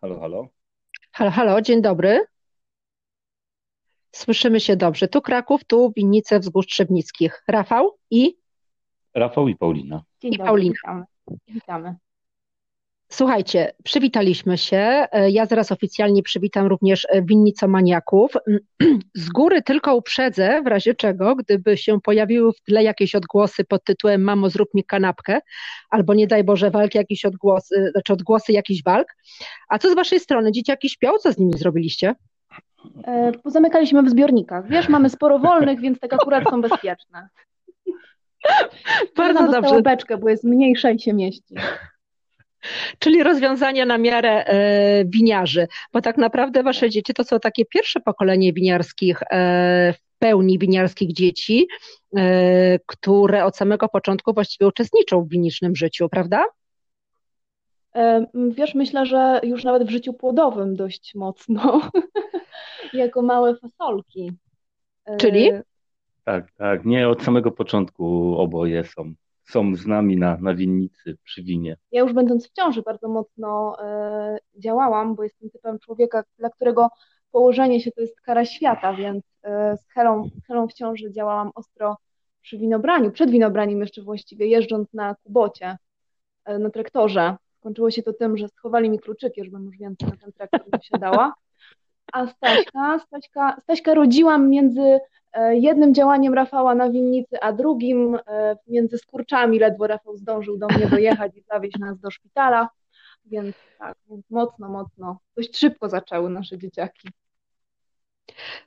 Halo, halo. Halo, halo, dzień dobry. Słyszymy się dobrze. Tu Kraków, tu Winnice Wzgórz Trzebnickich. Rafał i, Rafał i Paulina. Dzień i dobry, Paulina. witamy. Witamy. Słuchajcie, przywitaliśmy się. E, Ja zaraz oficjalnie przywitam również e, winnicomaniaków. Z góry tylko uprzedzę, w razie czego, gdyby się pojawiły w tle jakieś odgłosy pod tytułem Mamo, zrób mi kanapkę, albo nie daj Boże, walki, jakieś odgłosy, znaczy odgłosy jakichś walk. A co z waszej strony? Dzieciaki śpią? Co z nimi zrobiliście? E, pozamykaliśmy w zbiornikach. Wiesz, mamy sporo wolnych, więc tak akurat są bezpieczne. Bardzo dobrze. beczkę, bo jest mniejsza i się mieści. Czyli rozwiązania na miarę e, winiarzy, bo tak naprawdę wasze dzieci to są takie pierwsze pokolenie winiarskich, e, w pełni winiarskich dzieci, e, które od samego początku właściwie uczestniczą w winicznym życiu, prawda? Wiesz, myślę, że już nawet w życiu płodowym dość mocno, jako małe fasolki. Czyli? Tak, tak. Nie, od samego początku oboje są, są z nami na, na winnicy przy winie. Ja już będąc w ciąży bardzo mocno e, działałam, bo jestem typem człowieka, dla którego położenie się to jest kara świata, więc e, z Helą, Helą w ciąży działałam ostro przy winobraniu, przed winobraniem jeszcze właściwie, jeżdżąc na kubocie, e, na traktorze. Skończyło się to tym, że schowali mi kluczyki, żebym już więcej na ten traktor nie wsiadała. A Staśka, Staśka, Staśka rodziłam między jednym działaniem Rafała na winnicy, a drugim e, między skurczami. Ledwo Rafał zdążył do mnie dojechać i zawieźć nas do szpitala. Więc tak, więc mocno, mocno, dość szybko zaczęły nasze dzieciaki.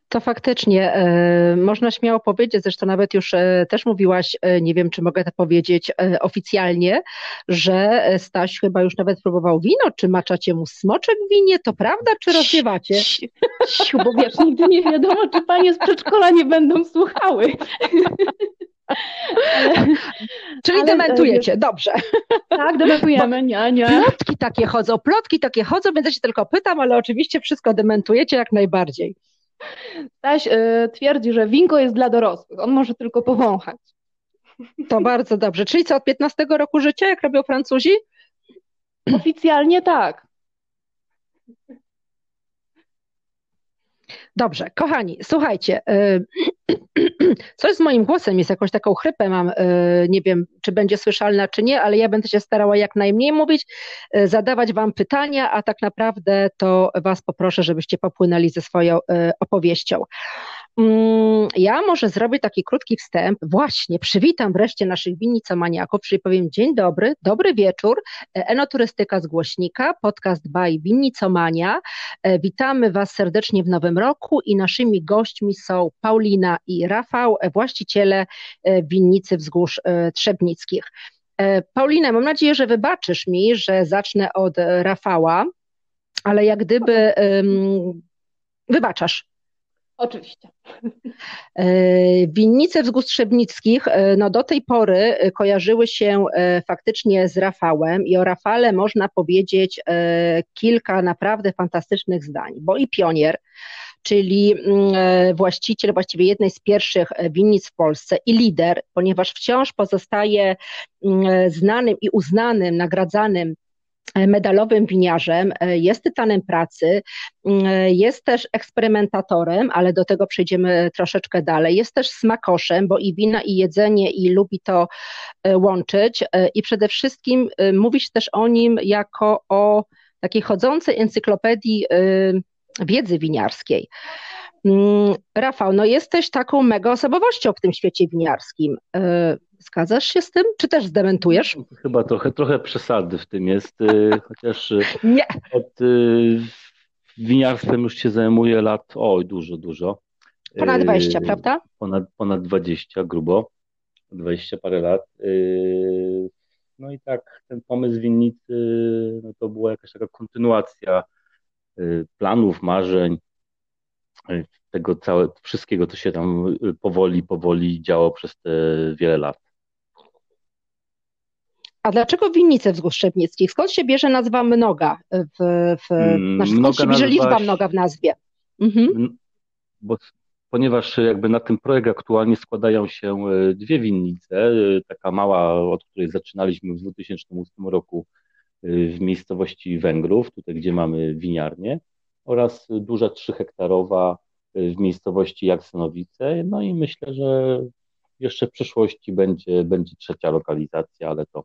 To faktycznie e, można śmiało powiedzieć, zresztą nawet już e, też mówiłaś, e, nie wiem czy mogę to powiedzieć e, oficjalnie, że Staś chyba już nawet próbował wino, czy maczacie mu smoczek w winie, to prawda, czy rozwiewacie? Siu, siu, bo wiesz, nigdy nie wiadomo, czy panie z przedszkola nie będą słuchały. Ale, Czyli ale, dementujecie, dobrze. tak, dementujemy, nie, nie. Plotki takie chodzą, plotki takie chodzą, więc ja się tylko pytam, ale oczywiście wszystko dementujecie jak najbardziej. Staś y, twierdzi, że winko jest dla dorosłych, on może tylko powąchać. To bardzo dobrze. Czyli co, od 15 roku życia, jak robią Francuzi? Oficjalnie tak. Dobrze, kochani, słuchajcie, y, coś z moim głosem jest, jakąś taką chrypę mam, y, nie wiem, czy będzie słyszalna, czy nie, ale ja będę się starała jak najmniej mówić, y, zadawać wam pytania, a tak naprawdę to was poproszę, żebyście popłynęli ze swoją opowieścią. Mm, Ja może zrobię taki krótki wstęp. Właśnie, przywitam wreszcie naszych winnicomaniaków, czyli powiem dzień dobry, dobry wieczór, e, Enoturystyka z Głośnika, podcast by Winnicomania. E, Witamy Was serdecznie w nowym roku i naszymi gośćmi są Paulina i Rafał, e, właściciele winnicy wzgórz Trzebnickich. Paulina, mam nadzieję, że wybaczysz mi, że zacznę od Rafała, ale jak gdyby wybaczasz. Oczywiście. E, Winnice wzgórz Trzebnickich e, no do tej pory e, kojarzyły się faktycznie z Rafałem i o Rafale można powiedzieć kilka naprawdę fantastycznych zdań, bo i pionier, czyli mm, właściciel właściwie jednej z pierwszych winnic w Polsce i lider, ponieważ wciąż pozostaje mm, znanym i uznanym, nagradzanym medalowym winiarzem, e, jest tytanem pracy, mm, jest też eksperymentatorem, ale do tego przejdziemy troszeczkę dalej. Jest też smakoszem, bo i wina, i jedzenie, i lubi to e, łączyć. E, I przede wszystkim e, mówi się też o nim jako o takiej chodzącej encyklopedii e, wiedzy winiarskiej. Mm, Rafał, no jesteś taką mega osobowością w tym świecie winiarskim. E, Zgadzasz się z tym, czy też zdementujesz? Chyba trochę, trochę przesady w tym jest, y, chociaż y, Nie. od winiarstwem już się zajmuję lat, oj, dużo, dużo. Ponad 20, Y, prawda? Ponad, ponad 20, grubo, 20 parę lat. No i tak, ten pomysł winnicy, no to była jakaś taka kontynuacja planów, marzeń, tego całe, wszystkiego, co się tam y, powoli, powoli działo przez te wiele lat. A dlaczego winnice wzgórz Trzebnickich? Skąd się bierze nazwa mnoga? W, w, Mm, znaczy, skąd się bierze liczba mnoga w nazwie? Mhm. Bo, ponieważ jakby na tym projekt aktualnie składają się e, dwie winnice, taka mała, od której zaczynaliśmy w 2008 roku, w miejscowości Węgrów, tutaj gdzie mamy winiarnię, oraz duża 3-hektarowa w miejscowości Jaksynowice. No i myślę, że jeszcze w przyszłości będzie, będzie trzecia lokalizacja, ale to,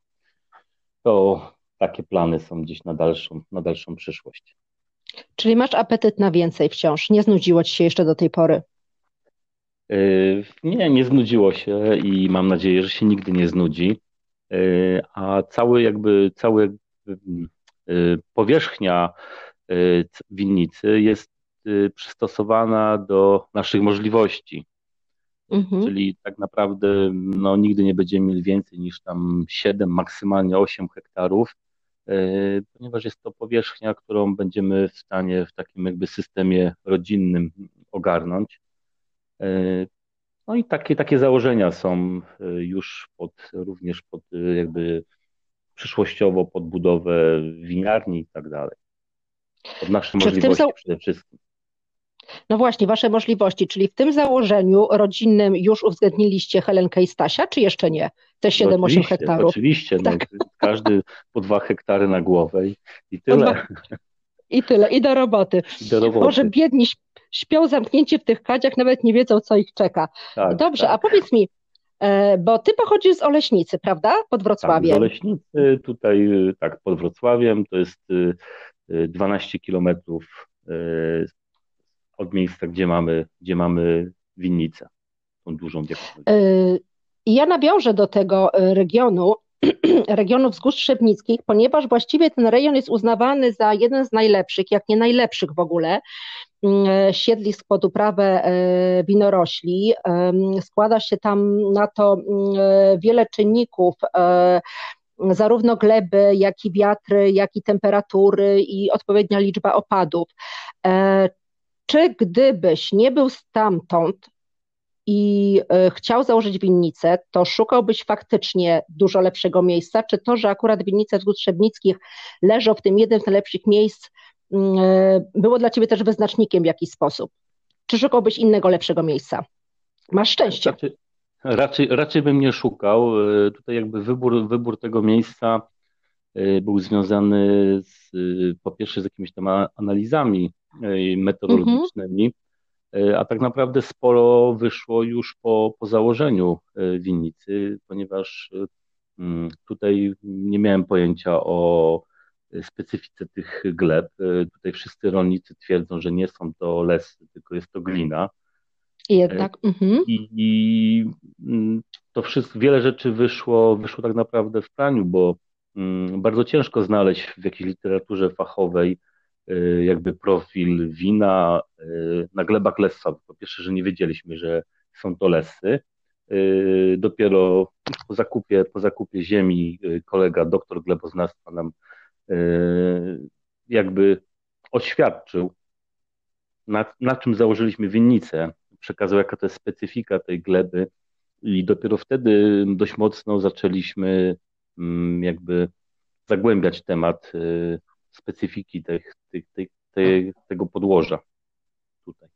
to takie plany są gdzieś na dalszą, na dalszą przyszłość. Czyli masz apetyt na więcej wciąż? Nie znudziło ci się jeszcze do tej pory? Yy, nie, nie znudziło się i mam nadzieję, że się nigdy nie znudzi. Yy, a cały jakby, cały yy, powierzchnia winnicy jest przystosowana do naszych możliwości. Mhm. Czyli tak naprawdę no, nigdy nie będziemy mieli więcej niż tam 7, maksymalnie 8 hektarów, ponieważ jest to powierzchnia, którą będziemy w stanie w takim jakby systemie rodzinnym ogarnąć. No i takie, takie założenia są y, już pod, również pod y, jakby przyszłościowo pod budowę winiarni i tak dalej. Pod nasze Czy możliwości za... przede wszystkim. No właśnie, wasze możliwości, czyli w tym założeniu rodzinnym już uwzględniliście Helenkę i Stasia, czy jeszcze nie? Te 7-8 hektarów. Oczywiście, no, tak. no, każdy po dwa hektary na głowę i, i tyle. I tyle, i do roboty. I do roboty. Może biedni śpią zamknięci w tych kadziach, nawet nie wiedzą, co ich czeka. Tak, Dobrze, tak. a powiedz mi, e, bo ty pochodzisz z Oleśnicy, prawda? Pod Wrocławiem. Tak, z Oleśnicy, tutaj tak, pod Wrocławiem, to jest 12 y, y, kilometrów y, od miejsca, gdzie mamy, gdzie mamy winnicę, tą dużą diakonę. Ja nawiążę do tego regionu, regionów wzgórz Trzebnickich, ponieważ właściwie ten rejon jest uznawany za jeden z najlepszych, jak nie najlepszych w ogóle siedlisk pod uprawę e, winorośli. Składa się tam na to mm, wiele czynników, e, zarówno gleby, jak i wiatry, jak i temperatury i odpowiednia liczba opadów. E, czy gdybyś nie był stamtąd, i e, chciał założyć winnicę, to szukałbyś faktycznie dużo lepszego miejsca, czy to, że akurat winnice wzgórz Trzebnickich leżą w tym jednym z najlepszych miejsc, mm, e, było dla ciebie też wyznacznikiem w jakiś sposób? Czy szukałbyś innego, lepszego miejsca? Masz szczęście. Raczej, raczej, raczej bym nie szukał. E, tutaj jakby wybór, wybór tego miejsca był związany z, po pierwsze z jakimiś tam analizami metodologicznymi, mhm. E, a tak naprawdę sporo wyszło już po, po założeniu e, winnicy, ponieważ e, mm, tutaj nie miałem pojęcia o specyfice tych gleb. Tutaj wszyscy rolnicy twierdzą, że nie są to lesy, tylko jest to glina. Jednak. Mhm. I, i mm, to wszystko, wiele rzeczy wyszło, wyszło tak naprawdę w praniu, bo mm, bardzo ciężko znaleźć w jakiejś literaturze fachowej Y, jakby profil wina y, na glebach lessowych. Po pierwsze, że nie wiedzieliśmy, że są to lesy. Y, dopiero po zakupie, po zakupie ziemi kolega doktor gleboznawstwa nam jakby oświadczył, na, na czym założyliśmy winnicę, przekazał jaka to jest specyfika tej gleby i dopiero wtedy dość mocno zaczęliśmy mm, jakby zagłębiać temat specyfiki tych, tych, tych, tych, tego podłoża tutaj.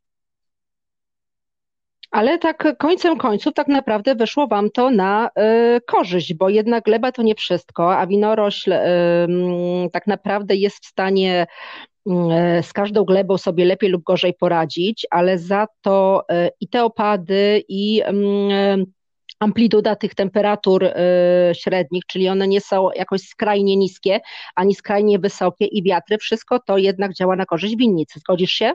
Ale tak końcem końców tak naprawdę wyszło Wam to na y, korzyść, bo jednak gleba to nie wszystko, a winorośl y, tak naprawdę jest w stanie y, z każdą glebą sobie lepiej lub gorzej poradzić, ale za to y, i te opady, i y, amplituda tych temperatur średnich, czyli one nie są jakoś skrajnie niskie, ani skrajnie wysokie i wiatry, wszystko to jednak działa na korzyść winnicy. Zgodzisz się?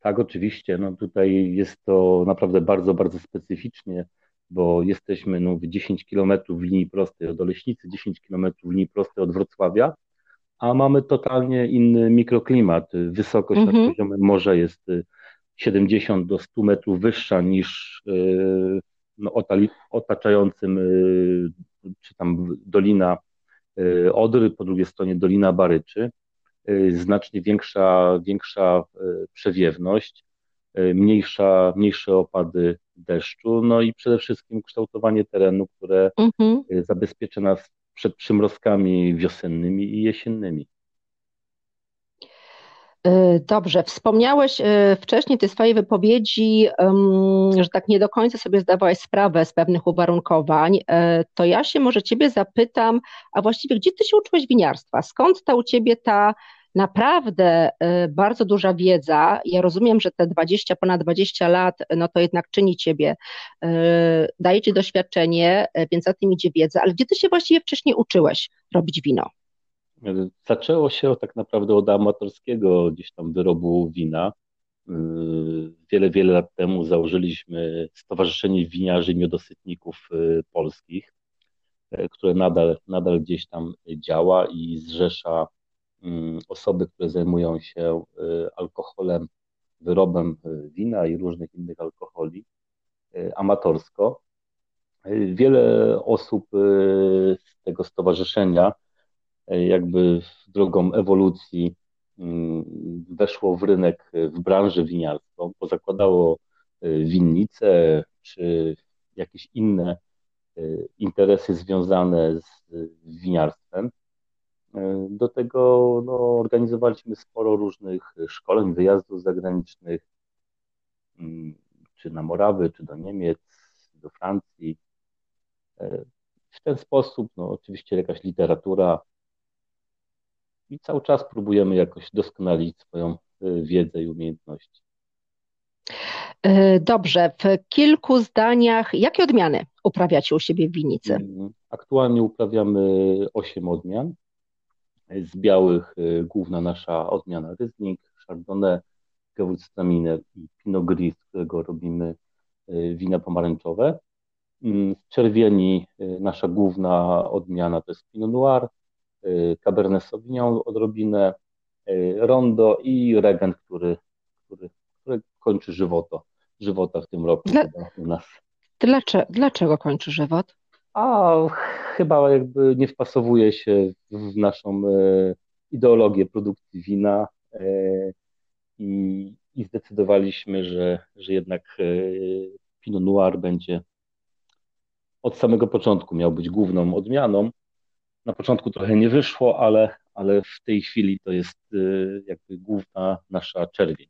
Tak, oczywiście. No tutaj jest to naprawdę bardzo, bardzo specyficznie, bo jesteśmy no, w 10 kilometrów linii prostej od Oleśnicy, 10 kilometrów linii prostej od Wrocławia, a mamy totalnie inny mikroklimat. Wysokość mhm. nad poziomem morza jest 70 y, do 100 metrów wyższa niż y, no, otaczającym, y, czy tam Dolina Odry, po drugiej stronie Dolina Baryczy, znacznie większa, większa przewiewność, mniejsza, mniejsze opady deszczu, no i przede wszystkim kształtowanie terenu, które mhm. zabezpiecza nas przed przymrozkami wiosennymi i jesiennymi. Y, dobrze, wspomniałeś y, wcześniej tej swojej wypowiedzi, że tak nie do końca sobie zdawałeś sprawę z pewnych uwarunkowań. Y, to ja się może ciebie zapytam, a właściwie gdzie ty się uczyłeś winiarstwa? Skąd ta u ciebie ta naprawdę bardzo duża wiedza? Ja rozumiem, że te 20, ponad 20 lat, no to jednak czyni ciebie, daje ci doświadczenie, więc za tym idzie wiedza, ale gdzie ty się właściwie wcześniej uczyłeś robić wino? Zaczęło się tak naprawdę od amatorskiego gdzieś tam wyrobu wina. Wiele, wiele lat temu założyliśmy Stowarzyszenie Winiarzy Miodosytników Polskich, które nadal, nadal gdzieś tam działa i zrzesza osoby, które zajmują się alkoholem, wyrobem wina i różnych innych alkoholi amatorsko. Wiele osób z tego stowarzyszenia jakby drogą ewolucji mm, weszło w rynek, w branżę winiarską, pozakładało y, winnice czy jakieś inne y, interesy związane z winiarstwem. Do tego no, organizowaliśmy sporo różnych szkoleń, wyjazdów zagranicznych, mm, czy na Morawy, czy do Niemiec, do Francji. W ten sposób, no, oczywiście jakaś literatura, i cały czas próbujemy jakoś doskonalić swoją y, wiedzę i umiejętności. Y, dobrze, w kilku zdaniach, jakie odmiany uprawiacie u siebie w winnicy? Mm, aktualnie uprawiamy 8 odmian. Z białych y, główna nasza odmiana Ryzling, Chardonnay, Gewürztraminer i Pinot Gris, z którego robimy wina pomarańczowe. Mm, z czerwieni nasza główna odmiana to jest Pinot Noir, Y, Cabernet Sauvignon odrobinę, y, Rondo i Regent, który, który, który kończy żywoto, żywota w tym roku Dla, u nas. Dlaczego, dlaczego kończy żywot? A chyba jakby nie wpasowuje się w naszą e, ideologię produkcji wina e, i, i zdecydowaliśmy, że, że jednak e, Pinot Noir będzie od samego początku miał być główną odmianą, na początku trochę nie wyszło, ale, ale w tej chwili to jest jakby główna nasza czerwień.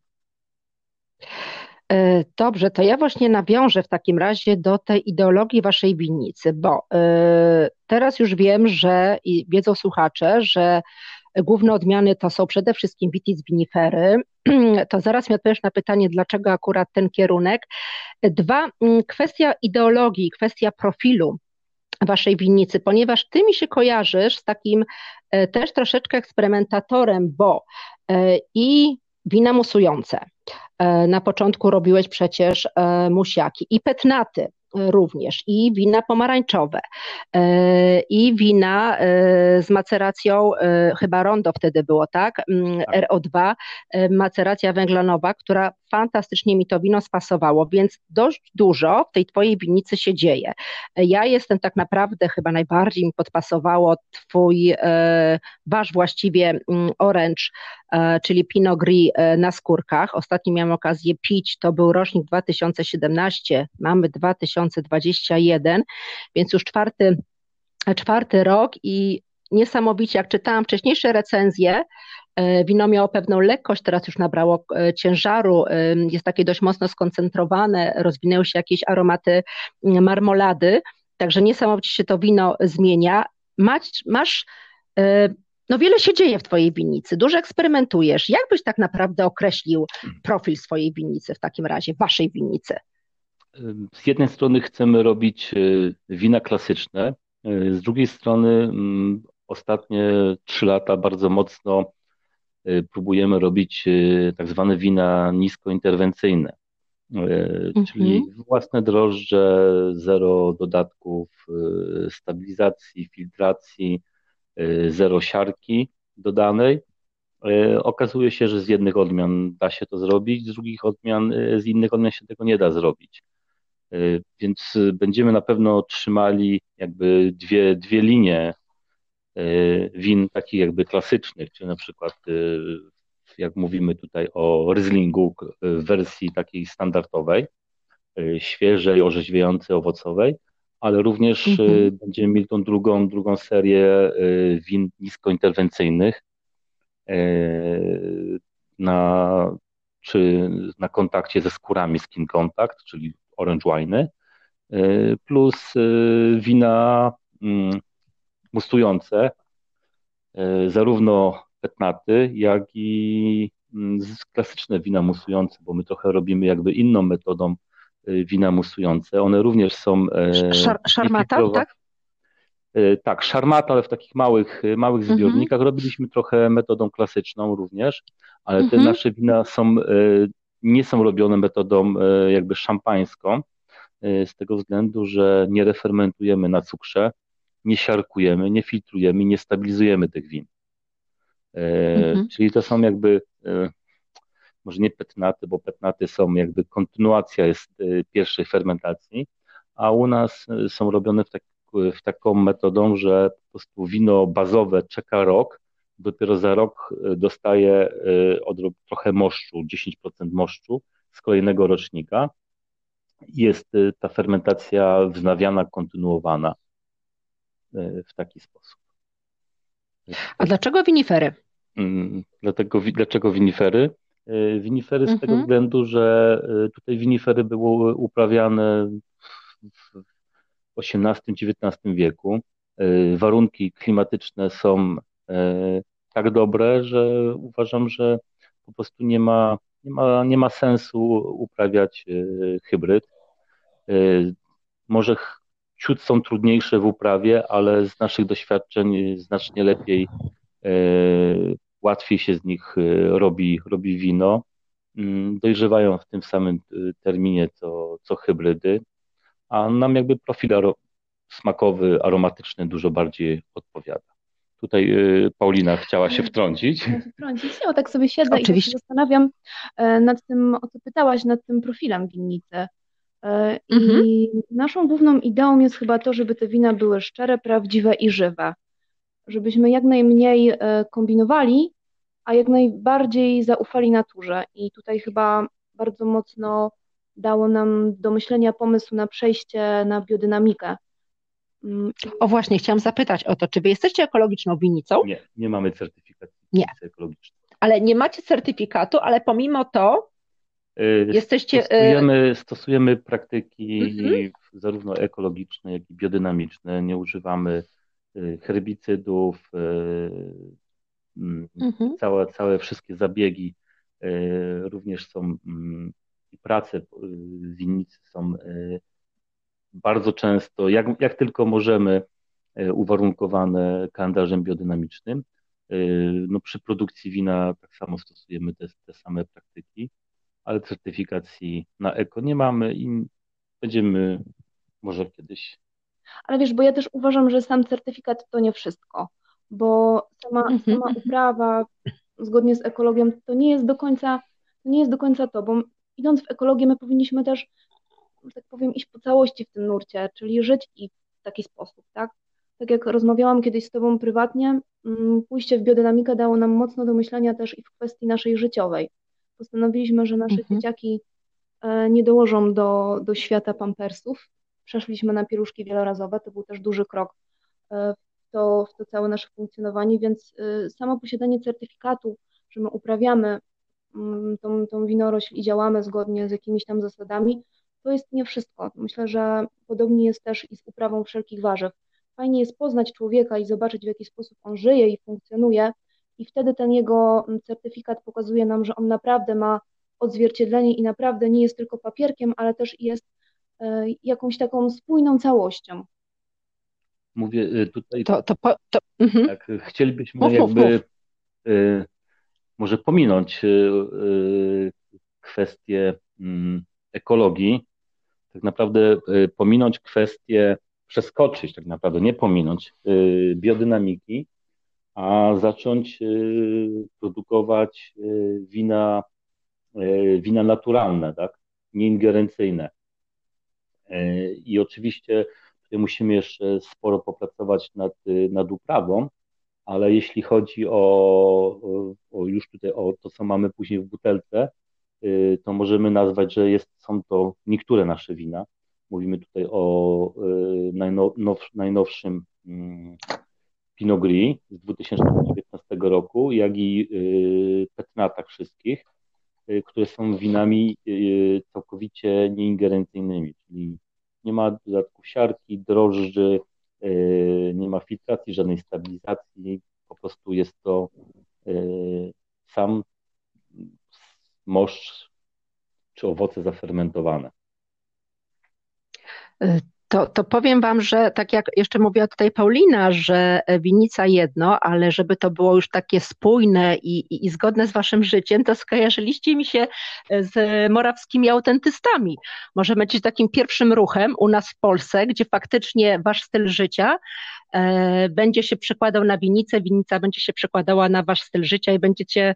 E, dobrze, to ja właśnie nawiążę w takim razie do tej ideologii waszej winnicy, bo e, teraz już wiem, że i wiedzą słuchacze, że główne odmiany to są przede wszystkim vitis vinifery. To zaraz mi odpowiesz na pytanie, dlaczego akurat ten kierunek. Dwa, kwestia ideologii, kwestia profilu waszej winnicy, ponieważ ty mi się kojarzysz z takim e, też troszeczkę eksperymentatorem, bo e, i wina musujące. E, na początku robiłeś przecież musiaki i petnaty również i wina pomarańczowe e, i wina e, z maceracją, e, chyba rondo wtedy było, tak? Mm, tak. RO2, maceracja węglanowa, która fantastycznie mi to wino spasowało, więc dość dużo w tej twojej winnicy się dzieje. Ja jestem tak naprawdę, chyba najbardziej mi podpasowało twój, wasz właściwie mm, orange, czyli Pinot Gris na skórkach. Ostatnio miałam okazję pić, to był rocznik 2017, mamy 2000 2021, więc już czwarty, czwarty rok i niesamowicie, jak czytałam wcześniejsze recenzje, e, wino miało pewną lekkość, teraz już nabrało e, ciężaru, e, jest takie dość mocno skoncentrowane, rozwinęły się jakieś aromaty marmolady, także niesamowicie się to wino zmienia. Masz, masz no wiele się dzieje w Twojej winnicy, dużo eksperymentujesz. Jak byś tak naprawdę określił profil swojej winnicy w takim razie, Waszej winnicy? z jednej strony chcemy robić e, wina klasyczne, e, z drugiej strony mm, ostatnie trzy lata bardzo mocno e, próbujemy robić tak zwane wina niskointerwencyjne, mhm. czyli własne drożdże, zero dodatków stabilizacji, filtracji, zero siarki dodanej. Okazuje się, że z jednych odmian da się to zrobić, z drugich odmian, z innych odmian się tego nie da zrobić. Y, więc będziemy na pewno trzymali jakby dwie, dwie linie y, win takich jakby klasycznych, czyli na przykład y, jak mówimy tutaj o Ryzlingu w wersji takiej standardowej, świeżej, orzeźwiającej, owocowej, ale również mhm. będziemy mieli tą drugą, drugą serię win niskointerwencyjnych, na, czy na kontakcie ze skórami skin contact, czyli orange wine, plus wina mm, mustujące, zarówno petnaty, jak i mm, klasyczne wina musujące, bo my trochę robimy jakby inną metodą wina musujące. One również są. Szar, szarmata, tak? E, tak, szarmata, ale w takich małych, e, małych mhm. zbiornikach. Robiliśmy trochę metodą klasyczną również, ale te mhm. nasze wina są, e, nie są robione metodą jakby szampańską, z tego względu, że nie refermentujemy na cukrze, nie siarkujemy, nie filtrujemy, nie stabilizujemy tych win. Mhm. Czyli to są jakby, może nie petnaty, bo petnaty są jakby kontynuacja jest pierwszej fermentacji, a u nas są robione w taki w taką metodą, że po prostu wino bazowe czeka rok, dopiero za rok e, dostaje e, od, trochę moszczu, 10% moszczu z kolejnego rocznika. Jest e, ta fermentacja wznawiana, kontynuowana w taki sposób. A dlaczego winifery? Mm, dlatego, dlaczego winifery? Winifery z tego mhm. względu, że tutaj winifery były uprawiane w, XVIII-XIX wieku. E, warunki klimatyczne są e, tak dobre, że uważam, że po prostu nie ma, nie ma, nie ma sensu uprawiać e, hybryd. Może ciut są trudniejsze w uprawie, ale z naszych doświadczeń znacznie lepiej, łatwiej się z nich robi, robi wino. Mm, dojrzewają w tym samym terminie co, co hybrydy a nam jakby profil smakowy, aromatyczny dużo bardziej odpowiada. Tutaj Paulina chciała się wtrącić. Wtrącić, no tak sobie siedzę Oczywiście. i tak się zastanawiam e, nad tym, o co pytałaś, nad tym profilem winnicy. E, mhm. I naszą główną ideą jest chyba to, żeby te wina były szczere, prawdziwe i żywe. Żebyśmy jak najmniej e, kombinowali, a jak najbardziej zaufali naturze. I tutaj chyba bardzo mocno dało nam do myślenia pomysł na przejście na biodynamikę. Mm, o właśnie, chciałam zapytać o to, czy wy jesteście ekologiczną winnicą? Nie, nie mamy certyfikatu nie. ekologicznej. Ale nie macie certyfikatu, ale pomimo to jesteście... Y, stosujemy, stosujemy praktyki mhm. zarówno ekologiczne, jak i biodynamiczne. Nie używamy y, herbicydów, mm, mhm. całe, całe wszystkie zabiegi również są mm, i prace winnicy są e, bardzo często, jak, jak tylko możemy, e, uwarunkowane kalendarzem biodynamicznym. E, no, przy produkcji wina tak samo stosujemy te, te same praktyki, ale certyfikacji na eko nie mamy i będziemy może kiedyś. Ale wiesz, bo ja też uważam, że sam certyfikat to nie wszystko, bo sama, mhm. sama uprawa zgodnie z ekologią to nie jest do końca, to nie jest do końca to, bo idąc w ekologię, my powinniśmy też, że tak powiem, iść po całości w tym nurcie, czyli żyć i w taki sposób, tak? Tak jak rozmawiałam kiedyś z Tobą prywatnie, mm, pójście w biodynamikę dało nam mocno do myślenia też i w kwestii naszej życiowej. Postanowiliśmy, że nasze mhm. dzieciaki e, nie dołożą do, do świata pampersów. Przeszliśmy na pieluszki wielorazowe, to był też duży krok e, w to, w to całe nasze funkcjonowanie, więc e, samo posiadanie certyfikatu, że my uprawiamy Mm, tą, tą winorośl i działamy zgodnie z jakimiś tam zasadami, to jest nie wszystko. Myślę, że podobnie jest też i z uprawą wszelkich warzyw. Fajnie jest poznać człowieka i zobaczyć, w jaki sposób on żyje i funkcjonuje, i wtedy ten jego mm, certyfikat pokazuje nam, że on naprawdę ma odzwierciedlenie i naprawdę nie jest tylko papierkiem, ale też jest e, jakąś taką spójną całością. Mówię y, tutaj, to, to, to, mhm. tak, chcielibyśmy mów, jakby mów, mów. Y, może pominąć y, y, kwestię mm, ekologii, tak naprawdę y, pominąć kwestię, przeskoczyć tak naprawdę, nie pominąć biodynamiki, a zacząć produkować wina, wina naturalne, tak? nieingerencyjne. I oczywiście tutaj musimy jeszcze sporo popracować nad, nad uprawą, ale jeśli chodzi o, o, już tutaj o to, co mamy później w butelce, y, to możemy nazwać, że jest, są to niektóre nasze wina. Mówimy tutaj o y, najnow, najnowszym mm, Pinot Gris z 2019 tego roku, jak i petnatach wszystkich, które są winami całkowicie nieingerencyjnymi, czyli nie ma dodatków siarki, drożdży, nie ma filtracji, żadnej stabilizacji, po prostu jest to sam moszcz czy owoce zafermentowane. To, to powiem Wam, że tak jak jeszcze mówiła tutaj Paulina, że winnica jedno, ale żeby to było już takie spójne i, i, i zgodne z Waszym życiem, to skojarzyliście mi się z morawskimi autentystami. Może być takim pierwszym ruchem u nas w Polsce, gdzie faktycznie Wasz styl życia e, będzie się przekładał na winnicę, winnica będzie się przekładała na Wasz styl życia i będziecie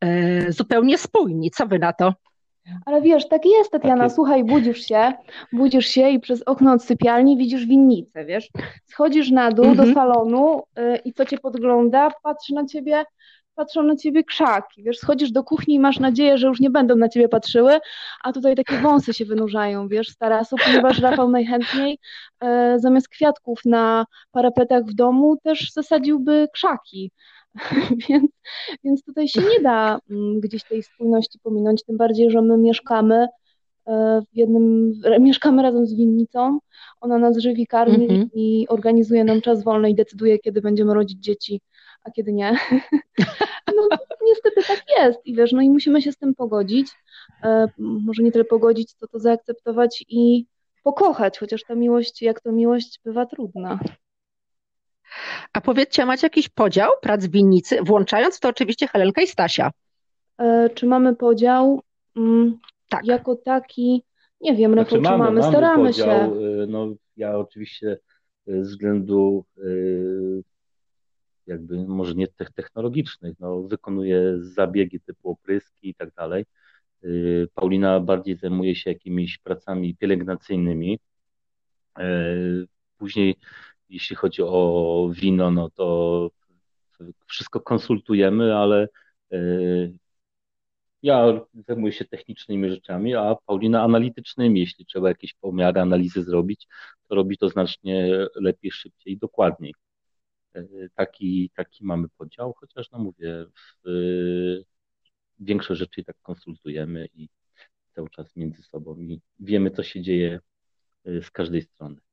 e, zupełnie spójni. Co Wy na to? Ale wiesz, tak jest, Tatiana, tak słuchaj, budzisz się, budzisz się i przez okno od sypialni widzisz winnicę, wiesz, schodzisz na dół do mhm. salonu y, i co cię podgląda, patrzy na ciebie, patrzą na ciebie krzaki, wiesz, schodzisz do kuchni i masz nadzieję, że już nie będą na ciebie patrzyły, a tutaj takie wąsy się wynurzają, wiesz, z tarasu, ponieważ Rafał najchętniej y, zamiast kwiatków na parapetach w domu też zasadziłby krzaki, więc, więc tutaj się nie da mm, gdzieś tej spójności pominąć, tym bardziej, że my mieszkamy e, w jednym, mieszkamy razem z winnicą, ona nas żywi, karmi mhm. i organizuje nam czas wolny i decyduje, kiedy będziemy rodzić dzieci, a kiedy nie. No niestety tak jest i wiesz, no i musimy się z tym pogodzić, e, może nie tyle pogodzić, co to zaakceptować i pokochać, chociaż ta miłość, jak to miłość, bywa trudna. A powiedzcie, macie jakiś podział prac w winnicy, włączając to oczywiście Helenka i Stasia? E, czy mamy podział? Mm, tak. Jako taki, nie wiem, znaczy, mamy, czy mamy, staramy podział, się. E, no, ja oczywiście e, ze względu jakby może nie tych technologicznych, no, wykonuję zabiegi typu opryski i tak dalej. Paulina bardziej zajmuje się jakimiś pracami pielęgnacyjnymi. Później jeśli chodzi o wino, no to wszystko konsultujemy, ale e, ja zajmuję się technicznymi rzeczami, a Paulina analitycznymi. Jeśli trzeba jakieś pomiary, analizy zrobić, to robi to znacznie lepiej, szybciej i dokładniej. E, taki, taki mamy podział, chociaż no mówię, w, większość rzeczy tak konsultujemy i cały czas między sobą i wiemy, co się dzieje e, z każdej strony.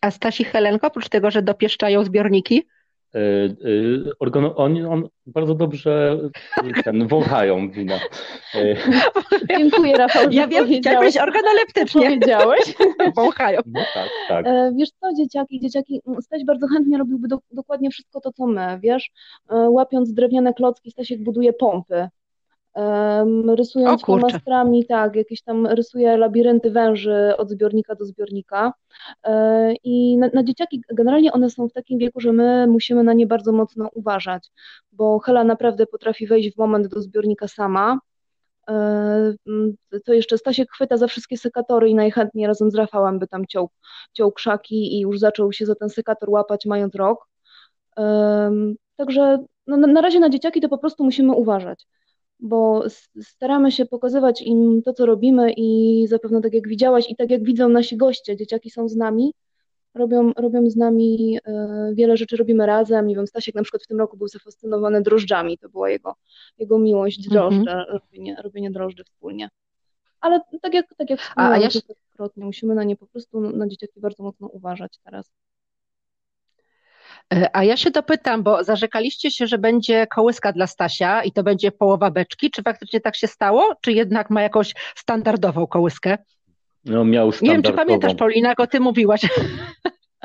A Stasi Helenko, oprócz tego, że dopieszczają zbiorniki? E, e, oni on bardzo dobrze ten, wąchają wina. E, Dziękuję Rafał, Ja wiem, chciałeś organoleptycznie. Powiedziałeś. Wąchają. No tak, tak. Wiesz co, dzieciaki, dzieciaki, Staś bardzo chętnie robiłby do, dokładnie wszystko to, co my, wiesz, łapiąc drewniane klocki, Stasiek buduje pompy, rysując mastrami, tak, jakieś tam rysuje labirynty węży od zbiornika do zbiornika. E, I na, na, dzieciaki generalnie one są w takim wieku, że my musimy na nie bardzo mocno uważać, bo Hela naprawdę potrafi wejść w moment do zbiornika sama. E, to jeszcze Stasiek chwyta za wszystkie sekatory i najchętniej razem z Rafałem by tam ciął, ciął krzaki i już zaczął się za ten sekator łapać mając rok. Także no, na razie na dzieciaki to po prostu musimy uważać bo staramy się pokazywać im to, co robimy i zapewne tak jak widziałaś i tak jak widzą nasi goście, dzieciaki są z nami, robią, robią z nami e, wiele rzeczy, robimy razem. Nie wiem, Stasiek na przykład w tym roku był zafascynowany drożdżami, to była jego, jego miłość, drożdże, mm -hmm. robienie, robienie drożdży wspólnie. Ale tak jak, tak jak wspomniałam, ja się... musimy na nie po prostu, na dzieciaki bardzo mocno uważać teraz. E, a ja się dopytam, bo zarzekaliście się, że będzie kołyska dla Stasia i to będzie połowa beczki. Czy faktycznie tak się stało? Czy jednak ma jakąś standardową kołyskę? No, miał Nie wiem, czy pamiętasz, Paulina, jak o tym mówiłaś.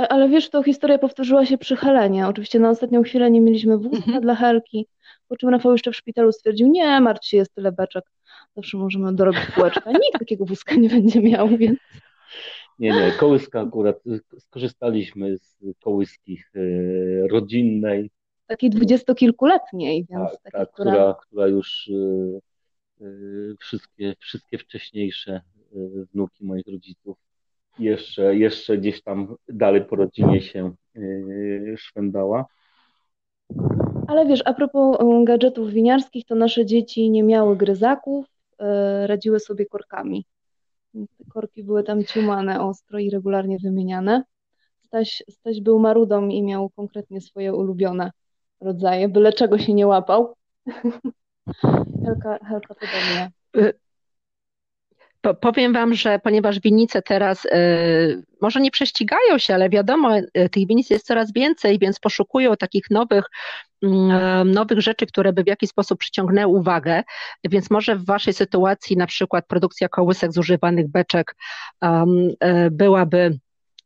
Ale wiesz, to historia powtórzyła się przy Helenie. Oczywiście na ostatnią chwilę nie mieliśmy wózka mhm. dla Helki, po czym Rafał jeszcze w szpitalu stwierdził, nie martw się, jest tyle beczek, zawsze możemy dorobić kółeczka. Nikt takiego wózka nie będzie miał, więc... Nie, nie, kołyska akurat skorzystaliśmy z kołyski e, rodzinnej. Takiej dwudziestokilkuletniej, więc tak, tak, która... która... która już e, e, wszystkie, wszystkie wcześniejsze wnuki moich rodziców jeszcze, jeszcze gdzieś tam dalej po rodzinie się szwendała. Ale wiesz, a propos gadżetów winiarskich, to nasze dzieci nie miały gryzaków, radziły sobie korkami. Korki były tam ciumane ostro i regularnie wymieniane. Staś, Staś był marudą i miał konkretnie swoje ulubione. rodzaje, byle czego się nie łapał. Helka, Helka podobnie. Y, powiem Wam, że ponieważ winnice teraz y, może nie prześcigają się, ale wiadomo, y, tych winnic jest coraz więcej, więc poszukują takich nowych, mm, nowych rzeczy, które by w jakiś sposób przyciągnęły uwagę. Więc może w Waszej sytuacji na przykład produkcja kołysek zużywanych beczek um, byłaby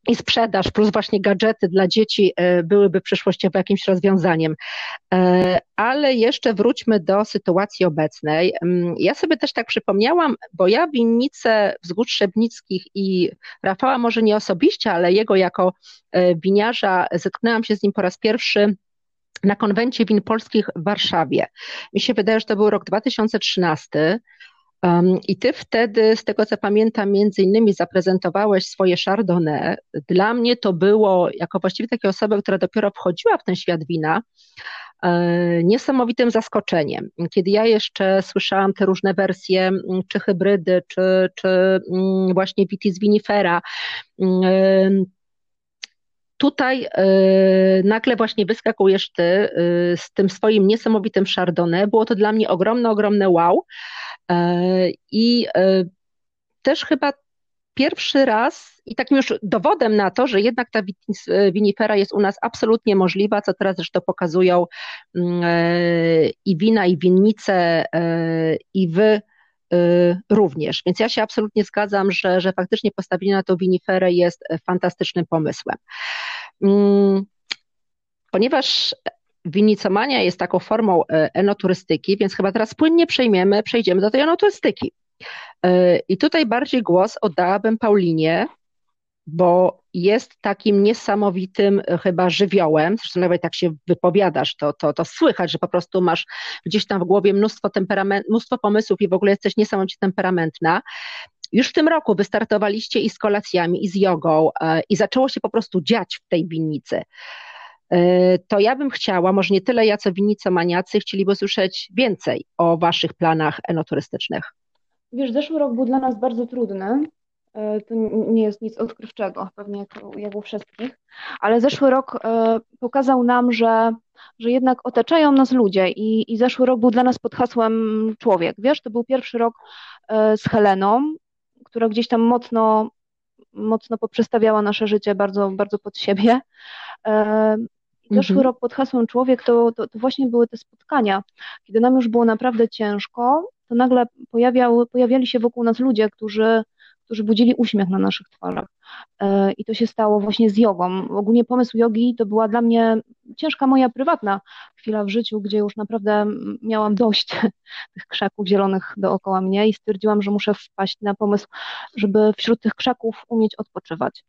i sprzedaż plus właśnie gadżety dla dzieci e, byłyby przyszłościowo jakimś rozwiązaniem. E, ale jeszcze wróćmy do sytuacji obecnej. Mm, ja sobie też tak przypomniałam, bo ja winnicę wzgórz Szczebnickich i Rafała może nie osobiście, ale jego jako e, winiarza zetknęłam się z nim po raz pierwszy na konwencie win polskich w Warszawie. Mi się wydaje, że to był rok 2013. I ty wtedy, z tego co pamiętam, między innymi zaprezentowałeś swoje Chardonnay. Dla mnie to było, jako właściwie takiej osoby, która dopiero wchodziła w ten świat wina, e, niesamowitym zaskoczeniem. Kiedy ja jeszcze słyszałam te różne wersje, czy hybrydy, czy, czy właśnie Vitis vinifera, tutaj e, nagle właśnie wyskakujesz ty e, z tym swoim niesamowitym Chardonnay. Było to dla mnie ogromne, ogromne wow. E, I e, też chyba pierwszy raz i takim już dowodem na to, że jednak ta winifera jest u nas absolutnie możliwa, co teraz zresztą pokazują mm, e, i wina, i winnice, i wy również. Więc ja się absolutnie zgadzam, że, że faktycznie postawienie na tą winiferę jest fantastycznym pomysłem. Mm, ponieważ winicomania jest taką formą e, enoturystyki, więc chyba teraz płynnie przejmiemy, przejdziemy do tej enoturystyki. E, I tutaj bardziej głos oddałabym Paulinie, bo jest takim niesamowitym e, chyba żywiołem, zresztą nawet tak się wypowiadasz, to, to, to słychać, że po prostu masz gdzieś tam w głowie mnóstwo, temperament, mnóstwo pomysłów i w ogóle jesteś niesamowicie temperamentna. Już w tym roku wystartowaliście i z kolacjami, i z jogą, i zaczęło się po prostu dziać w tej winnicy. E, to ja bym chciała, może nie tyle ja, co winni, co maniacy, chcieliby usłyszeć więcej o Waszych planach enoturystycznych. Wiesz, zeszły rok był dla nas bardzo trudny. E, to nie jest nic odkrywczego, pewnie jak, jak u wszystkich, ale zeszły rok e, pokazał nam, że, że jednak otaczają nas ludzie i, i zeszły rok był dla nas pod hasłem człowiek. Wiesz, to był pierwszy rok z Heleną, która gdzieś tam mocno, mocno poprzestawiała nasze życie bardzo, bardzo pod siebie. Zeszły mhm. rok pod hasłem człowiek to, to, to, właśnie były te spotkania. Kiedy nam już było naprawdę ciężko, to nagle pojawiały, pojawiali się wokół nas ludzie, którzy, którzy budzili uśmiech na naszych twarzach. E, I to się stało właśnie z jogą. Ogólnie pomysł jogi to była dla mnie ciężka moja prywatna chwila w życiu, gdzie już naprawdę miałam dość tych krzaków zielonych dookoła mnie i stwierdziłam, że muszę wpaść na pomysł, żeby wśród tych krzaków umieć odpoczywać.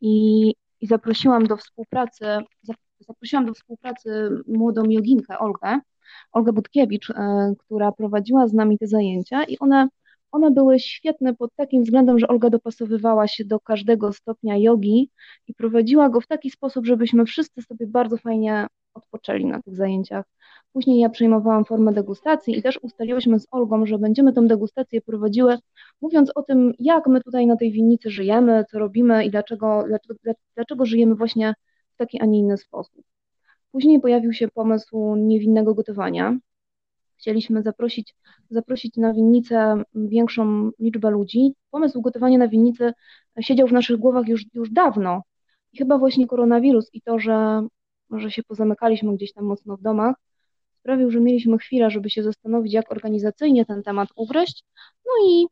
I, i zaprosiłam do współpracy, zaprosiłam do współpracy młodą joginkę Olgę, Olgę Budkiewicz, e, która prowadziła z nami te zajęcia i one, one były świetne pod takim względem, że Olga dopasowywała się do każdego stopnia jogi i prowadziła go w taki sposób, żebyśmy wszyscy sobie bardzo fajnie odpoczęli na tych zajęciach. Później ja przejmowałam formę degustacji i też ustaliłyśmy z Olgą, że będziemy tę degustację prowadziły, mówiąc o tym, jak my tutaj na tej winnicy żyjemy, co robimy i dlaczego, dlaczego, dlaczego żyjemy właśnie w taki, a nie inny sposób. Później pojawił się pomysł niewinnego gotowania. Chcieliśmy zaprosić, zaprosić na winnicę większą liczbę ludzi. Pomysł gotowania na winnicy siedział w naszych głowach już, już dawno. I chyba właśnie koronawirus i to, że, że się pozamykaliśmy gdzieś tam mocno w domach, sprawił, że mieliśmy chwilę, żeby się zastanowić, jak organizacyjnie ten temat ugryźć. No i,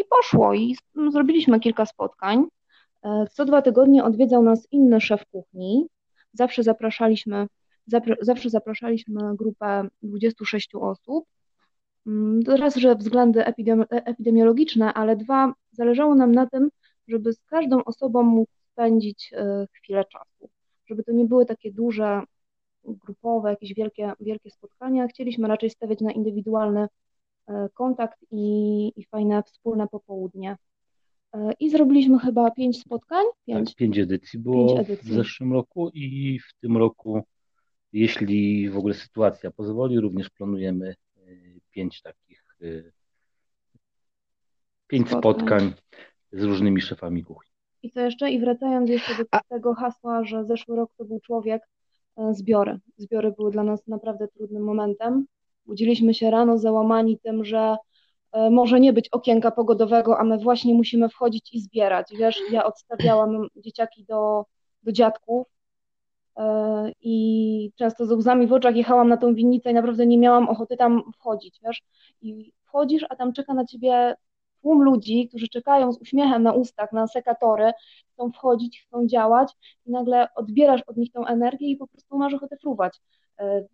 i poszło. I zrobiliśmy kilka spotkań. E, co dwa tygodnie odwiedzał nas inny szef kuchni. Zawsze zapraszaliśmy, zapra zawsze zapraszaliśmy grupę 26 osób. Mm, raz, że względy epidemi epidemiologiczne, ale dwa, zależało nam na tym, żeby z każdą osobą móc spędzić e, chwilę czasu. Żeby to nie były takie duże, grupowe, jakieś wielkie, wielkie spotkania. Chcieliśmy raczej stawiać na indywidualny e, kontakt i, i fajne wspólne popołudnie. I zrobiliśmy chyba pięć spotkań. Pięć, tak, pięć edycji było pięć edycji. w zeszłym roku i w tym roku, jeśli w ogóle sytuacja pozwoli, również planujemy y, pięć takich, y, pięć spotkań, spotkań z różnymi szefami kuchni. I co jeszcze? I wracając jeszcze do tego hasła, że zeszły rok to był człowiek, e, zbiory. Zbiory były dla nas naprawdę trudnym momentem. Budziliśmy się rano załamani tym, że e, może nie być okienka pogodowego, a my właśnie musimy wchodzić i zbierać. Wiesz, ja odstawiałam dzieciaki do, do dziadków i często z łzami w oczach jechałam na tą winnicę i naprawdę nie miałam ochoty tam wchodzić, wiesz. I wchodzisz, a tam czeka na ciebie tłum ludzi, którzy czekają z uśmiechem na ustach, na sekatory, chcą wchodzić, chcą działać i nagle odbierasz od nich tą energię i po prostu masz ochotę fruwać, e,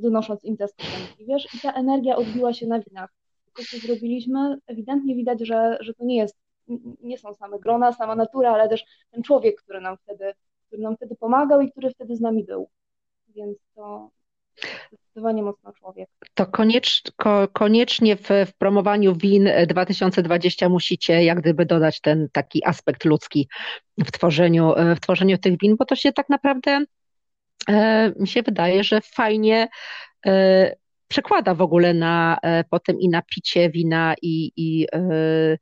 donosząc im te skupenki, wiesz, i ta energia odbiła się na winach. To, co zrobiliśmy, ewidentnie widać, że, że to nie jest, nie są same grona, sama natura, ale też ten człowiek, który nam wtedy, który nam wtedy pomagał i który wtedy z nami był. Więc to, zdecydowanie mocno człowiek. To koniecz, ko, koniecznie w, w, promowaniu win 2020 musicie jak gdyby dodać ten taki aspekt ludzki w tworzeniu, w tworzeniu tych win, bo to się tak naprawdę e, mi się wydaje, że fajnie e, przekłada w ogóle na e, potem i na picie wina i, i e,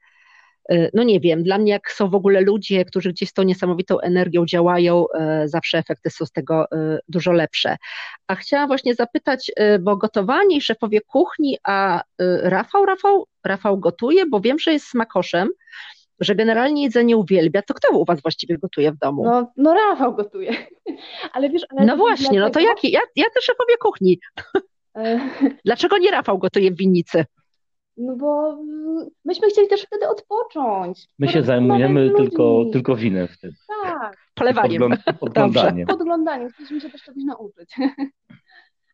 no nie wiem, dla mnie jak są w ogóle ludzie, którzy gdzieś z tą niesamowitą energią działają, e, zawsze efekty są z tego e, dużo lepsze. A chciałam właśnie zapytać, bo gotowanie i szefowie kuchni, a Rafał, Rafał, Rafał gotuje, bo wiem, że jest smakoszem, że generalnie jedzenie uwielbia, to kto u was właściwie gotuje w domu? No, no Rafał gotuje. Ale wiesz, ale no właśnie, no to jaki? Ja, ja też szefowie kuchni. Dlaczego nie Rafał gotuje w winnicy? No bo myśmy chcieli też wtedy odpocząć. My się zajmujemy tylko, tylko winem wtedy. Tak. Polewaniem. Podgląd, podglądaniem. Podglądaniem. Chcieliśmy się też czegoś nauczyć.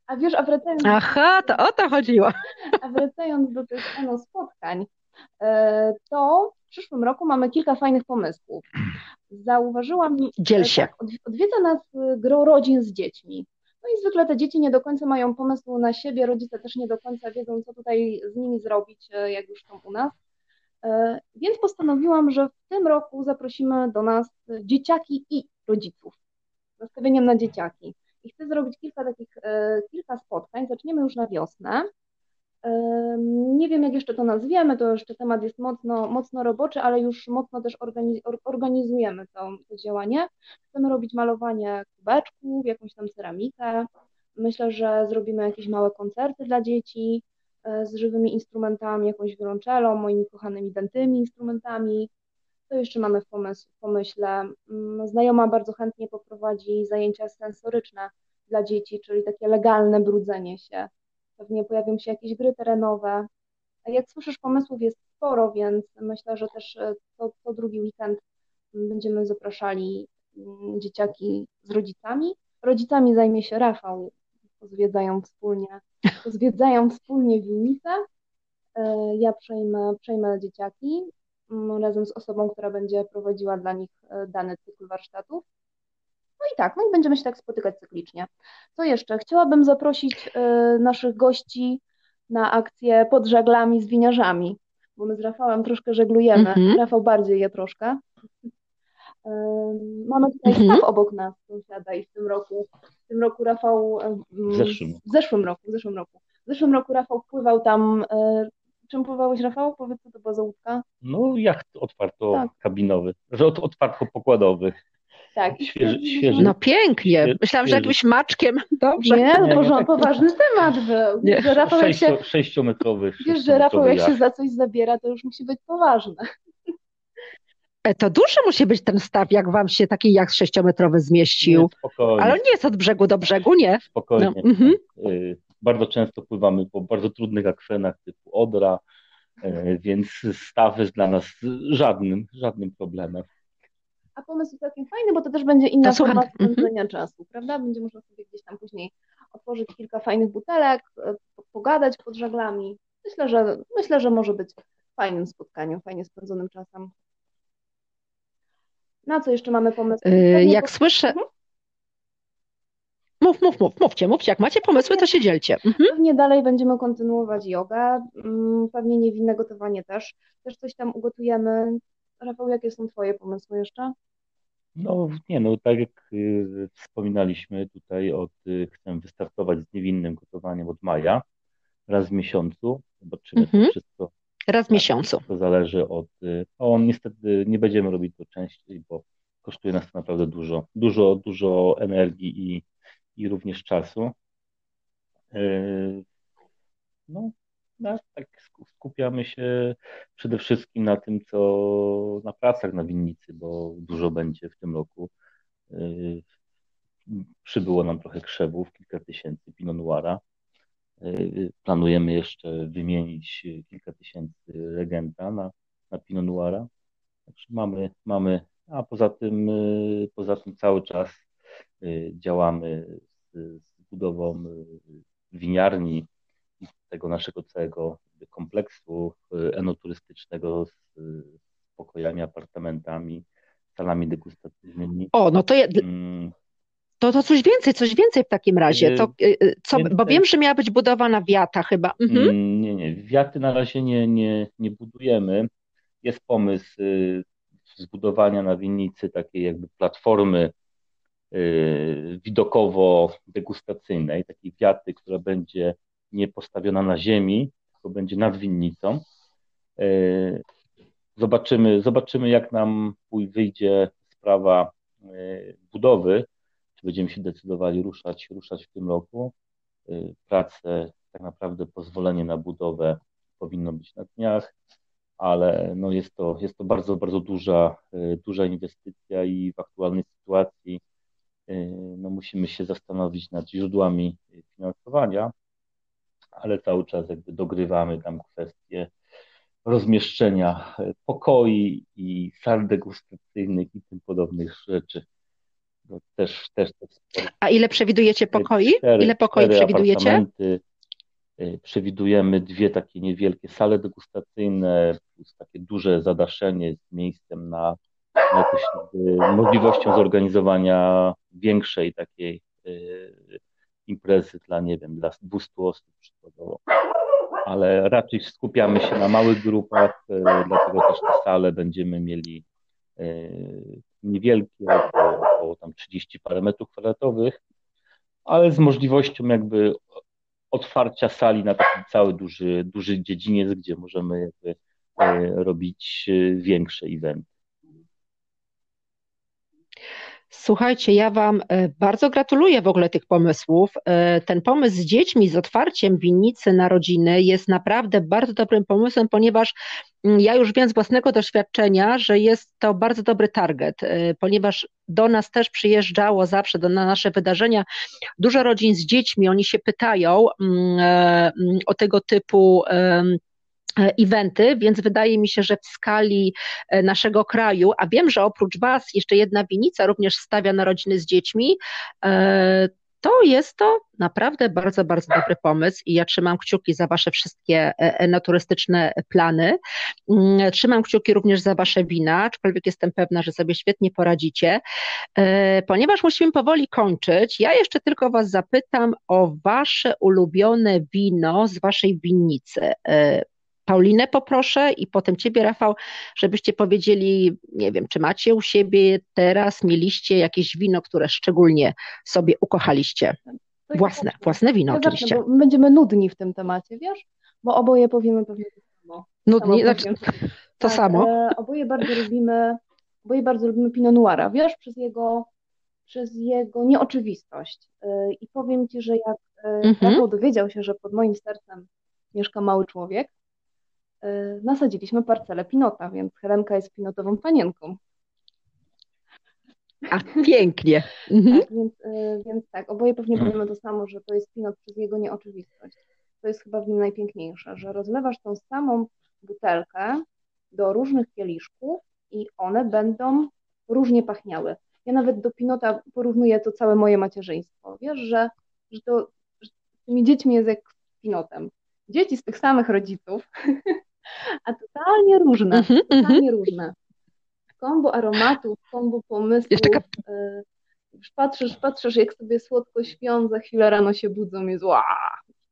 A wiesz, a wracając... Aha, to o to chodziło. A wracając do tych ano spotkań, e, to w przyszłym roku mamy kilka fajnych pomysłów. Zauważyłam... Dziel się. Tak, odwiedza nas gro rodzin z dziećmi. No i zwykle te dzieci nie do końca mają pomysłu na siebie, rodzice też nie do końca wiedzą, co tutaj z nimi zrobić, e, jak już są u nas. E, więc postanowiłam, że w tym roku zaprosimy do nas dzieciaki i rodziców. Nastawieniem na dzieciaki. I chcę zrobić kilka takich, e, kilka spotkań. Zaczniemy już na wiosnę. Nie wiem, jak jeszcze to nazwiemy, to jeszcze temat jest mocno, mocno roboczy, ale już mocno też organizujemy to, to działanie. Chcemy robić malowanie kubeczków, jakąś tam ceramikę. Myślę, że zrobimy jakieś małe koncerty dla dzieci e, z żywymi instrumentami, jakąś wiolonczelą, moimi kochanymi dentymi instrumentami. To jeszcze mamy w, w pomyśle. Mm, znajoma bardzo chętnie poprowadzi zajęcia sensoryczne dla dzieci, czyli takie legalne brudzenie się pewnie pojawią się jakieś gry terenowe. Jak słyszysz, pomysłów jest sporo, więc myślę, że też e, co, co drugi weekend będziemy zapraszali mm, dzieciaki z rodzicami. Rodzicami zajmie się Rafał, pozwiedzają wspólnie, pozwiedzają wspólnie winnicę. E, ja przejmę, przejmę dzieciaki mm, razem z osobą, która będzie prowadziła dla nich e, dany cykl warsztatów. No i tak, no i będziemy się tak spotykać cyklicznie. Co jeszcze? Chciałabym zaprosić y, naszych gości na akcję pod żaglami z winiarzami, bo my z Rafałem troszkę żeglujemy. Mhm. Rafał bardziej je troszkę. Y, mamy tutaj mhm. staw obok nas, sąsiada i w tym roku, w tym roku Rafał, w zeszłym. w zeszłym roku, w zeszłym roku, w zeszłym roku Rafał wpływał tam, y, czym pływałeś Rafał? Powiedz, co to była za łódka? No jacht otwarto-kabinowy, tak. że otwarto-pokładowy. Tak. Świeży, świeży. No pięknie. Myślałam, że jakimś maczkiem. Dobrze. Nie, no, poważny temat był. Nie. Że Rafał, Sześcio, się, sześciometrowy. Wiesz, że Rafał jak się za coś zabiera, to już musi być poważne. E, to duży musi być ten staw, jak wam się taki jak sześciometrowy zmieścił. Nie, spokojnie. Ale nie jest od brzegu do brzegu, nie? Spokojnie. No, mhm. Y, bardzo często pływamy po bardzo trudnych akwenach typu Odra, y, więc staw jest dla nas żadnym, żadnym problemem. A pomysł całkiem fajny, bo to też będzie inna to forma mhm. spędzenia mm -hmm. czasu, prawda? Będzie można sobie gdzieś tam później otworzyć kilka fajnych butelek, e, pogadać pod żaglami. Myślę, że myślę, że może być fajnym spotkaniem, fajnie spędzonym czasem. Na co jeszcze mamy pomysł? Yy, jak słyszę. Mhm. Mów, mów, mów, mówcie, mówcie. Jak macie pomysły, to się dzielcie. Mhm. Pewnie dalej będziemy kontynuować jogę, mm, pewnie niewinne gotowanie też. Też coś tam ugotujemy. Rafał, jakie są Twoje pomysły jeszcze? No nie, no tak jak y, wspominaliśmy tutaj, od, y, chcę wystartować z niewinnym gotowaniem od maja, raz w miesiącu. Zobaczymy mhm. to wszystko. Raz w miesiącu. To zależy od. Y, no, niestety nie będziemy robić to częściej, bo kosztuje nas to naprawdę dużo, dużo, dużo energii i, i również czasu. No, no, tak skupiamy się przede wszystkim na tym, co na pracach na winnicy, bo dużo będzie w tym roku. Przybyło nam trochę krzewów, kilka tysięcy Pinot Noira. Planujemy jeszcze wymienić kilka tysięcy regenta na, na Pinot Noira. Mamy, mamy, a poza tym, poza tym cały czas działamy z, z budową winiarni tego naszego całego kompleksu enoturystycznego z pokojami, apartamentami, salami degustacyjnymi. O, no to, je, mm. to, to coś więcej, coś więcej w takim razie. To, y, y, co, bo wiem, że miała być budowana wiata chyba. Mhm. Mm, nie, nie, wiaty na razie nie, nie, nie budujemy. Jest pomysł y, zbudowania na winnicy takiej jakby platformy widokowo-degustacyjnej, takiej wiaty, która będzie nie postawiona na ziemi, tylko będzie nad winnicą. Zobaczymy, zobaczymy jak nam wyjdzie sprawa e, budowy, czy będziemy się decydowali ruszać, ruszać w tym roku. E, prace, tak naprawdę pozwolenie na budowę powinno być na dniach, ale no jest, to, jest to bardzo, bardzo duża, e, duża inwestycja i w aktualnej sytuacji no musimy się zastanowić nad źródłami finansowania, ale cały czas jakby dogrywamy tam kwestie rozmieszczenia pokoi i sal degustacyjnych i tym podobnych rzeczy. No też, też A ile przewidujecie pokoi? Cztery, ile pokoi przewidujecie? Y, przewidujemy dwie takie niewielkie sale degustacyjne, plus takie duże zadaszenie z miejscem na, na jakąś możliwością zorganizowania większej takiej y, imprezy dla, nie wiem, dla 200 osób przykładowo ale raczej skupiamy się na małych grupach, e, dlatego też te sale będziemy mieli e, niewielkie, około, tam 30 parę metrów kwadratowych, ale z możliwością jakby otwarcia sali na taki cały duży, duży dziedziniec, gdzie możemy jakby e, robić większe eventy. Słuchajcie, ja Wam e, bardzo gratuluję w ogóle tych pomysłów. E, ten pomysł z dziećmi, z otwarciem winnicy na rodziny jest naprawdę bardzo dobrym pomysłem, ponieważ mm, ja już wiem z własnego doświadczenia, że jest to bardzo dobry target, e, ponieważ do nas też przyjeżdżało zawsze, do, na nasze wydarzenia dużo rodzin z dziećmi, oni się pytają mm, mm, o tego typu eventy, więc wydaje mi się, że w skali e, naszego kraju, a wiem, że oprócz Was jeszcze jedna winica również stawia na rodziny z dziećmi, e, to jest to naprawdę bardzo, bardzo dobry pomysł i ja trzymam kciuki za Wasze wszystkie enoturystyczne plany. Mm, trzymam kciuki również za Wasze wina, aczkolwiek jestem pewna, że sobie świetnie poradzicie. Ponieważ musimy powoli kończyć, ja jeszcze tylko Was zapytam o Wasze ulubione wino z Waszej winnicy. Paulinę poproszę i potem Ciebie, Rafał, żebyście powiedzieli, nie wiem, czy macie u siebie teraz, mieliście jakieś wino, które szczególnie sobie ukochaliście? Własne, własne wino ja oczywiście. Zacznę, będziemy nudni w tym temacie, wiesz? Bo oboje powiemy pewnie to samo. Nudni, znaczy, to tak, samo? E, oboje bardzo lubimy, oboje bardzo lubimy Pinot Noira, wiesz, przez jego, przez jego nieoczywistość. E, I powiem Ci, że jak e, mhm. Rafał dowiedział się, że pod moim sercem mieszka mały człowiek, nasadziliśmy parcelę Pinota, więc Helenka jest pinotową panienką. A, pięknie. Mhm. Tak, więc, y, więc tak, oboje pewnie powiemy to samo, że to jest pinot przez jego nieoczywistość. To jest chyba w nim najpiękniejsze, że rozlewasz tą samą butelkę do różnych kieliszków i one będą różnie pachniały. Ja nawet do pinota porównuję to całe moje macierzyństwo. Wiesz, że, że to że tymi dziećmi jest jak z pinotem. Dzieci z tych samych rodziców a totalnie różne, mm -hmm, totalnie mm -hmm. różne. Kombo aromatów, kombo pomysłów. Y, już patrzysz, patrzysz, jak sobie słodko śpią, za chwilę rano się budzą i zła.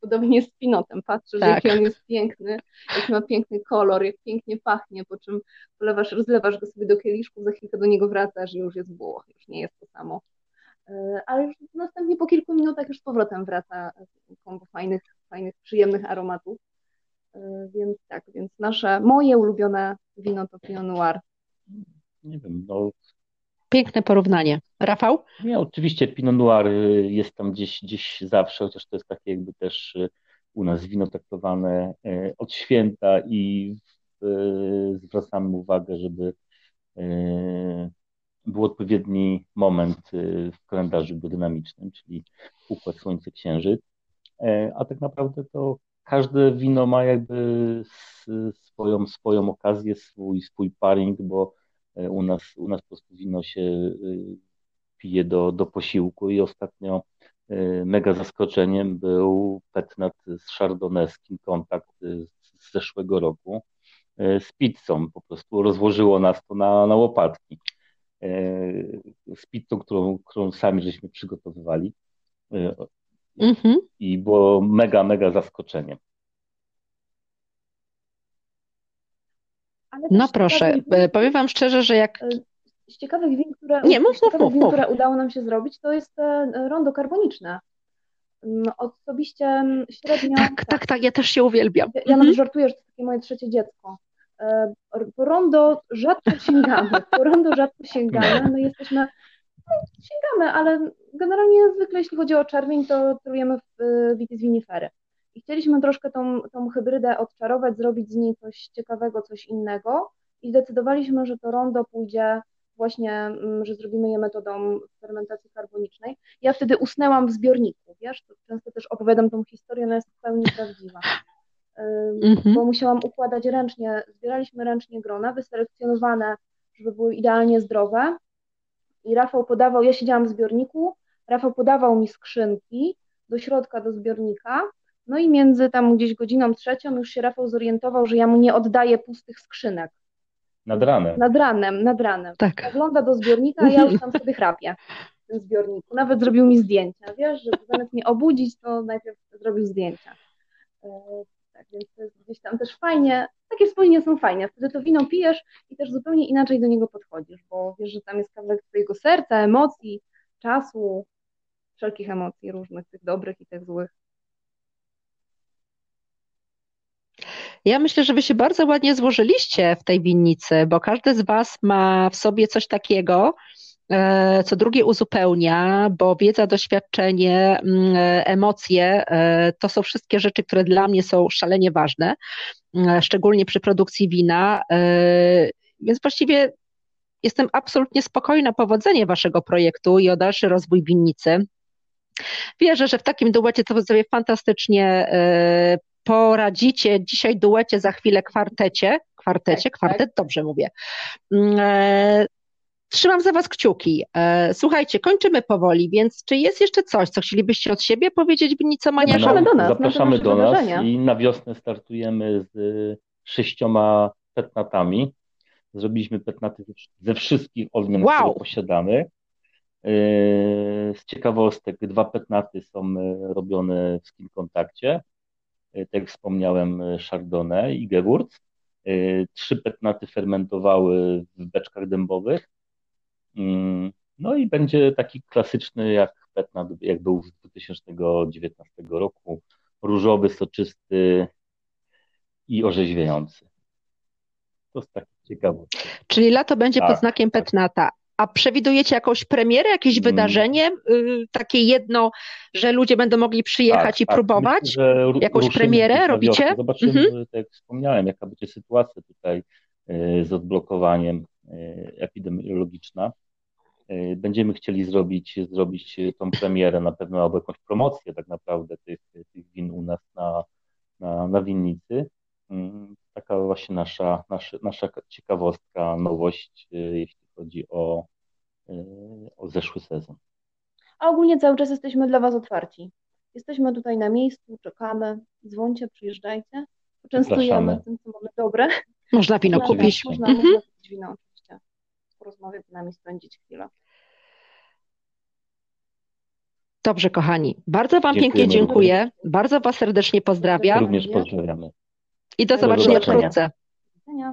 Podobnie z pinotem. Patrzysz, tak. jaki on jest piękny, jaki ma piękny kolor, jak pięknie pachnie, po czym polewasz, rozlewasz go sobie do kieliszku, za chwilkę do niego wracasz i już jest Włoch, już nie jest to samo. Y, ale już następnie po kilku minutach już z powrotem wraca kombo fajnych, fajnych, przyjemnych aromatów. Y, więc tak, więc nasze, moje ulubione wino to Pinot Noir. Nie wiem, no Piękne porównanie. Rafał? Nie, oczywiście Pinot Noir y, jest tam gdzieś, gdzieś zawsze, chociaż to jest takie jakby też y, u nas wino traktowane od święta i zwracamy uwagę, żeby był odpowiedni moment w kalendarzu biodynamicznym, czyli układ Słońce Księżyc. A tak naprawdę to każde wino ma jakby swoją, swoją okazję, swój, swój paring, bo E, u nas, u nas po prostu wino się y, pije do, do posiłku i ostatnio y, mega zaskoczeniem był petnat z chardonnayski kontakt z zeszłego roku e, z pizzą. Po prostu rozłożyło nas to na, na łopatki. E, z pizzą, którą, którą sami żeśmy przygotowywali. Mhm. I było mega, mega zaskoczeniem. No proszę, win, powiem Wam szczerze, że jak. Z ciekawych win, które, Nie, mów, mów, mów, win, które udało nam się zrobić, to jest rondo karboniczne. Mm, osobiście mm, średnio. Tak, tak, tak, tak ja też się uwielbiam. Ja, ja mhm. nawet żartuję, że to takie moje trzecie dziecko. E, po rondo rzadko sięgamy. Po rondo rzadko sięgamy. No jesteśmy. Sięgamy, ale generalnie zwykle jeśli chodzi o czerwień, to trujemy w Vitis Vinifere. I chcieliśmy troszkę tą, tą hybrydę odczarować, zrobić z niej coś ciekawego, coś innego i zdecydowaliśmy, że to rondo pójdzie właśnie, mm, że zrobimy je metodą fermentacji karbonicznej. Ja wtedy usnęłam w zbiorniku, wiesz, to często też opowiadam tą historię, ona jest w pełni prawdziwa. Mm-hmm. Bo musiałam układać ręcznie, zbieraliśmy ręcznie grona, wyselekcjonowane, żeby były idealnie zdrowe. I Rafał podawał, ja siedziałam w zbiorniku, Rafał podawał mi skrzynki do środka, do zbiornika no i między tam gdzieś godziną trzecią już się Rafał zorientował, że ja mu nie oddaję pustych skrzynek. Nad ranem. Nad ranem, nad ranem. Tak. Zagląda do zbiornika, a ja już tam sobie chrapię w tym zbiorniku. Nawet zrobił mi zdjęcia, wiesz, że zamiast mnie obudzić, to najpierw zrobił zdjęcia. Tak, więc to jest gdzieś tam też fajnie, takie wspomnienia są fajne. Wtedy to wino pijesz i też zupełnie inaczej do niego podchodzisz, bo wiesz, że tam jest kawałek twojego serca, emocji, czasu, wszelkich emocji różnych, tych dobrych i tych złych. Ja myślę, że wy się bardzo ładnie złożyliście w tej winnicy, bo każdy z was ma w sobie coś takiego, co drugie uzupełnia, bo wiedza, doświadczenie, mm, emocje e, to są wszystkie rzeczy, które dla mnie są szalenie ważne, e, szczególnie przy produkcji wina. Więc właściwie jestem absolutnie spokojna powodzenie waszego projektu i o dalszy rozwój winnicy. Wierzę, że w takim duecie to sobie fantastycznie poradzicie dzisiaj duecie, za chwilę kwartecie. Kwartecie, tak, kwartet, tak. dobrze mówię. Trzymam za Was kciuki. E, słuchajcie, kończymy powoli, więc czy jest jeszcze coś, co chcielibyście od siebie powiedzieć winnicomaniarzom? Zapraszamy do nas. Zapraszamy do nas i na wiosnę startujemy z sześcioma petnatami. Zrobiliśmy petnaty ze wszystkich odmian, wow. które posiadamy. E, z ciekawostek, dwa petnaty są robione w skin kontakcie tak jak wspomniałem, Chardonnay i Gewurz. Trzy petnaty fermentowały w beczkach dębowych. Mm, no i będzie taki klasyczny jak petnat, jak był z 2019 roku. Różowy, soczysty i orzeźwiający. To jest taki ciekawy. Czyli lato będzie tak, pod znakiem tak. petnata. A przewidujecie jakąś premierę, jakieś hmm. wydarzenie, y, takie jedno, że ludzie będą mogli przyjechać tak, i tak. próbować? Myślę, jakąś premierę robicie? Zobaczymy, mhm. tak jak wspomniałem, jaka będzie sytuacja tutaj y, z odblokowaniem epidemiologiczna. Będziemy chcieli zrobić, zrobić tą premierę na pewno albo jakąś promocję tak naprawdę tych, tych win u nas na, na, na winnicy. Mm, taka właśnie nasza, nasza, nasza ciekawostka, nowość, jeśli chodzi o, e, o zeszły sezon. A ogólnie cały czas jesteśmy dla Was otwarci. Jesteśmy tutaj na miejscu, czekamy, dzwońcie, przyjeżdżajcie, poczęstujemy tym, co mamy dobre. Można wino kupić. Można, mhm. można kupić wino oczywiście, porozmawiać z nami, spędzić chwilę. Dobrze, kochani. Bardzo Wam Dziękujemy pięknie dziękuję. Bardzo Was serdecznie pozdrawiam. Również pozdrawiamy. I do, do zobaczenia wkrótce.